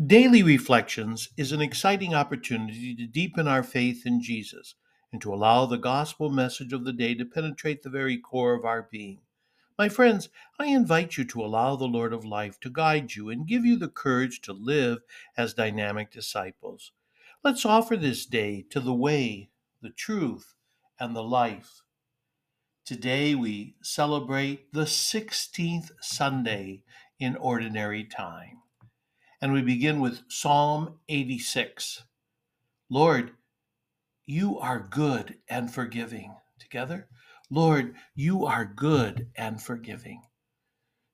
Daily Reflections is an exciting opportunity to deepen our faith in Jesus and to allow the gospel message of the day to penetrate the very core of our being. My friends, I invite you to allow the Lord of life to guide you and give you the courage to live as dynamic disciples. Let's offer this day to the way, the truth, and the life. Today we celebrate the 16th Sunday in Ordinary Time. And we begin with Psalm 86. Lord, you are good and forgiving. Together, Lord, you are good and forgiving.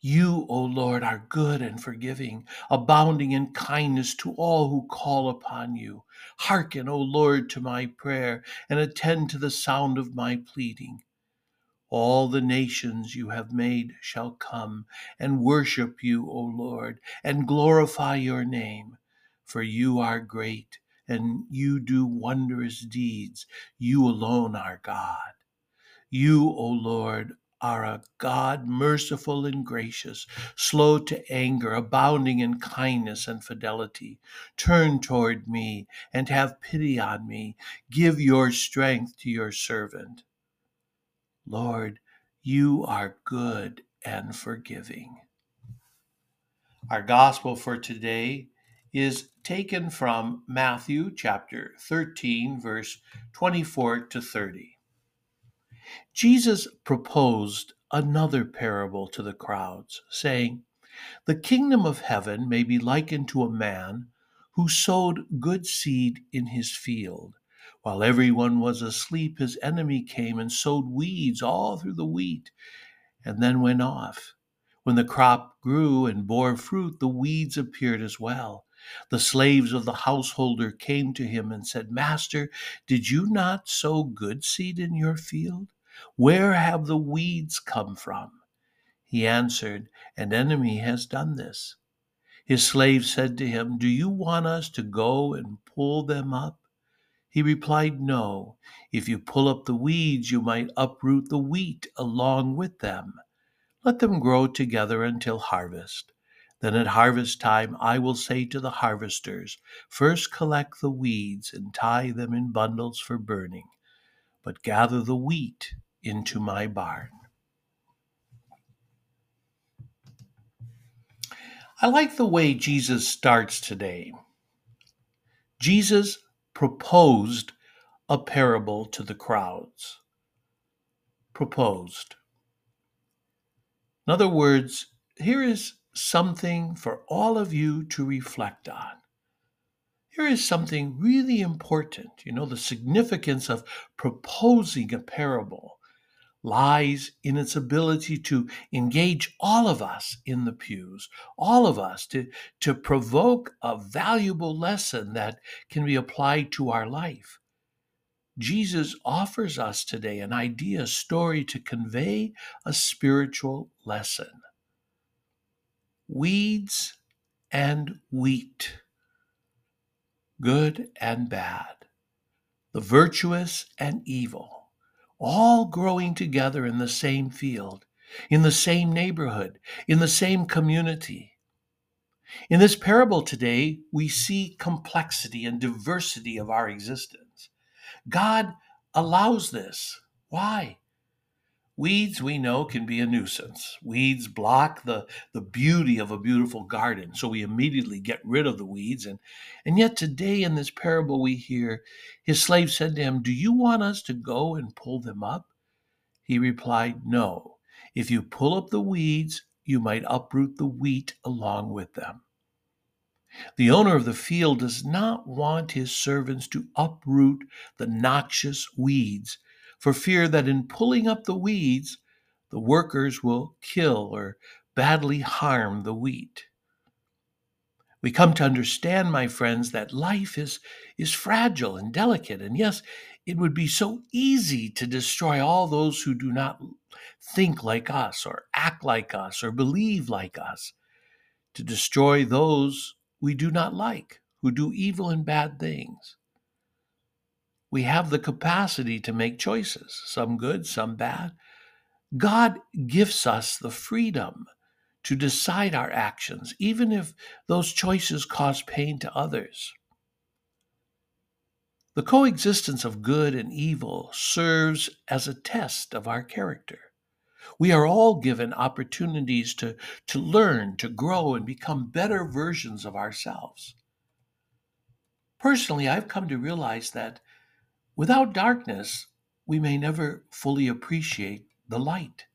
You, O Lord, are good and forgiving, abounding in kindness to all who call upon you. Hearken, O Lord, to my prayer, and attend to the sound of my pleading. All the nations you have made shall come and worship you, O Lord, and glorify your name. For you are great, and you do wondrous deeds. You alone are God. You, O Lord, are a God merciful and gracious, slow to anger, abounding in kindness and fidelity. Turn toward me and have pity on me. Give your strength to your servant. Lord, you are good and forgiving. Our gospel for today is taken from Matthew chapter 13, verse 24 to 30. Jesus proposed another parable to the crowds, saying, The kingdom of heaven may be likened to a man who sowed good seed in his field. While everyone was asleep, his enemy came and sowed weeds all through the wheat, and then went off. When the crop grew and bore fruit, the weeds appeared as well. The slaves of the householder came to him and said, Master, did you not sow good seed in your field? Where have the weeds come from? He answered, An enemy has done this. His slave said to him, Do you want us to go and pull them up? He replied, No. If you pull up the weeds, you might uproot the wheat along with them. Let them grow together until harvest. Then at harvest time, I will say to the harvesters, First collect the weeds and tie them in bundles for burning, but gather the wheat into my barn. I like the way Jesus starts today. Jesus proposed a parable to the crowds. Proposed. In other words, here is something for all of you to reflect on. Here is something really important. You know, the significance of proposing a parable lies in its ability to engage all of us in the pews, all of us to, to provoke a valuable lesson that can be applied to our life. Jesus offers us today an idea, a story to convey a spiritual lesson. Weeds and wheat, good and bad, the virtuous and evil all growing together in the same field, in the same neighborhood, in the same community. In this parable today, we see complexity and diversity of our existence. God allows this. Why? Weeds, we know, can be a nuisance. Weeds block the, the beauty of a beautiful garden, so we immediately get rid of the weeds. And, and yet, today in this parable, we hear his slave said to him, Do you want us to go and pull them up? He replied, No. If you pull up the weeds, you might uproot the wheat along with them. The owner of the field does not want his servants to uproot the noxious weeds for fear that in pulling up the weeds, the workers will kill or badly harm the wheat. We come to understand, my friends, that life is, is fragile and delicate. And yes, it would be so easy to destroy all those who do not think like us, or act like us, or believe like us, to destroy those we do not like, who do evil and bad things we have the capacity to make choices, some good, some bad. God gifts us the freedom to decide our actions, even if those choices cause pain to others. The coexistence of good and evil serves as a test of our character. We are all given opportunities to, to learn, to grow, and become better versions of ourselves. Personally, I've come to realize that without darkness, we may never fully appreciate the light.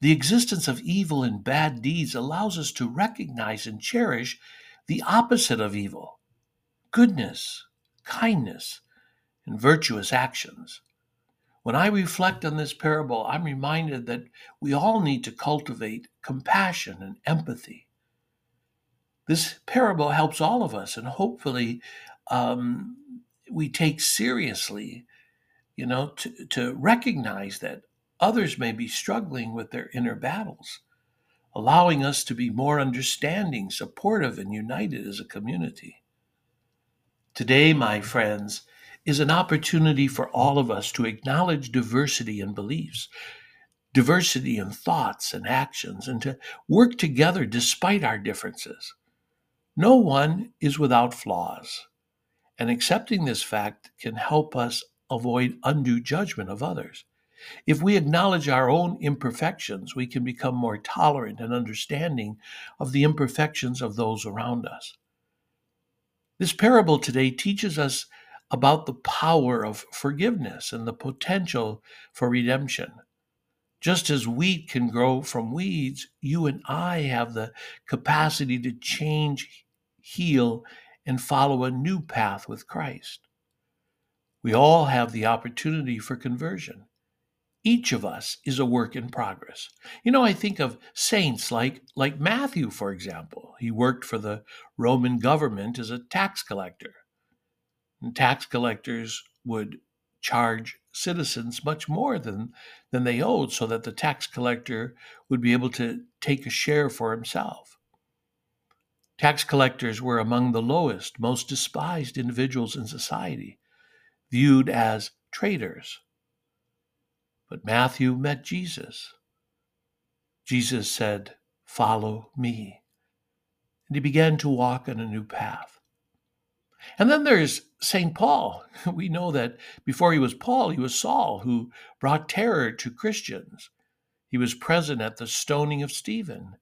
The existence of evil and bad deeds allows us to recognize and cherish the opposite of evil goodness, kindness, and virtuous actions. When I reflect on this parable, I'm reminded that we all need to cultivate compassion and empathy. This parable helps all of us, and hopefully, um, we take seriously, you know, to, to recognize that others may be struggling with their inner battles, allowing us to be more understanding, supportive, and united as a community. Today, my friends, is an opportunity for all of us to acknowledge diversity in beliefs, diversity in thoughts and actions, and to work together despite our differences. No one is without flaws, and accepting this fact can help us avoid undue judgment of others. If we acknowledge our own imperfections, we can become more tolerant and understanding of the imperfections of those around us. This parable today teaches us about the power of forgiveness and the potential for redemption. Just as wheat can grow from weeds, you and I have the capacity to change, heal, and follow a new path with Christ. We all have the opportunity for conversion. Each of us is a work in progress. You know, I think of saints like, like Matthew, for example. He worked for the Roman government as a tax collector. And tax collectors would charge citizens much more than, than they owed so that the tax collector would be able to take a share for himself. Tax collectors were among the lowest, most despised individuals in society, viewed as traitors but Matthew met Jesus. Jesus said, Follow me. And he began to walk on a new path. And then there's St. Paul. We know that before he was Paul, he was Saul, who brought terror to Christians. He was present at the stoning of Stephen.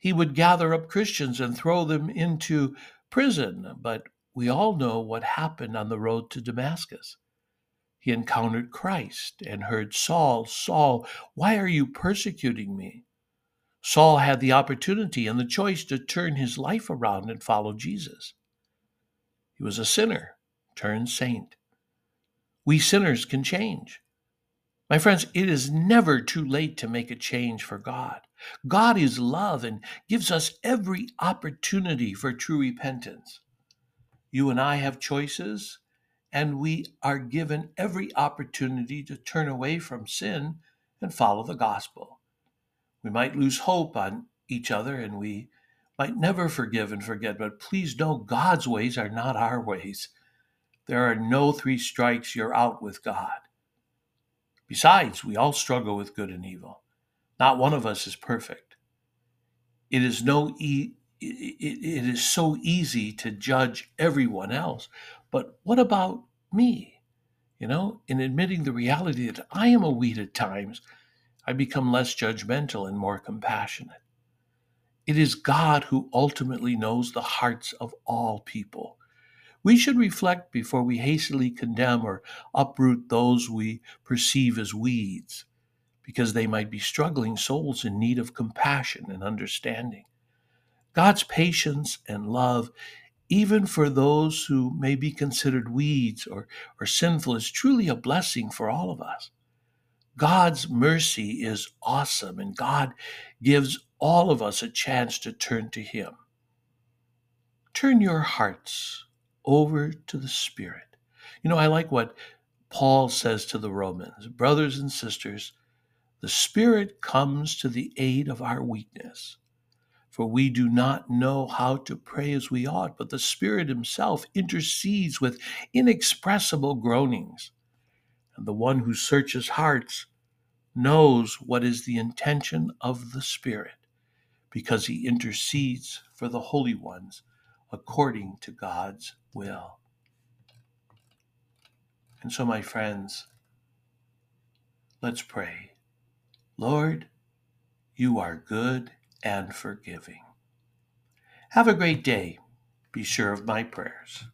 He would gather up Christians and throw them into prison, but we all know what happened on the road to Damascus he encountered Christ and heard Saul, Saul, why are you persecuting me? Saul had the opportunity and the choice to turn his life around and follow Jesus. He was a sinner turned saint. We sinners can change. My friends, it is never too late to make a change for God. God is love and gives us every opportunity for true repentance. You and I have choices and we are given every opportunity to turn away from sin and follow the gospel. We might lose hope on each other and we might never forgive and forget, but please know God's ways are not our ways. There are no three strikes, you're out with God. Besides, we all struggle with good and evil. Not one of us is perfect. It is no e- it is so easy to judge everyone else, but what about me? You know, in admitting the reality that I am a weed at times, I become less judgmental and more compassionate. It is God who ultimately knows the hearts of all people. We should reflect before we hastily condemn or uproot those we perceive as weeds, because they might be struggling souls in need of compassion and understanding. God's patience and love even for those who may be considered weeds or, or sinful, is truly a blessing for all of us. God's mercy is awesome, and God gives all of us a chance to turn to Him. Turn your hearts over to the Spirit. You know, I like what Paul says to the Romans Brothers and sisters, the Spirit comes to the aid of our weakness. For we do not know how to pray as we ought, but the Spirit Himself intercedes with inexpressible groanings. And the one who searches hearts knows what is the intention of the Spirit, because he intercedes for the holy ones according to God's will. And so, my friends, let's pray. Lord, you are good and forgiving. Have a great day. Be sure of my prayers.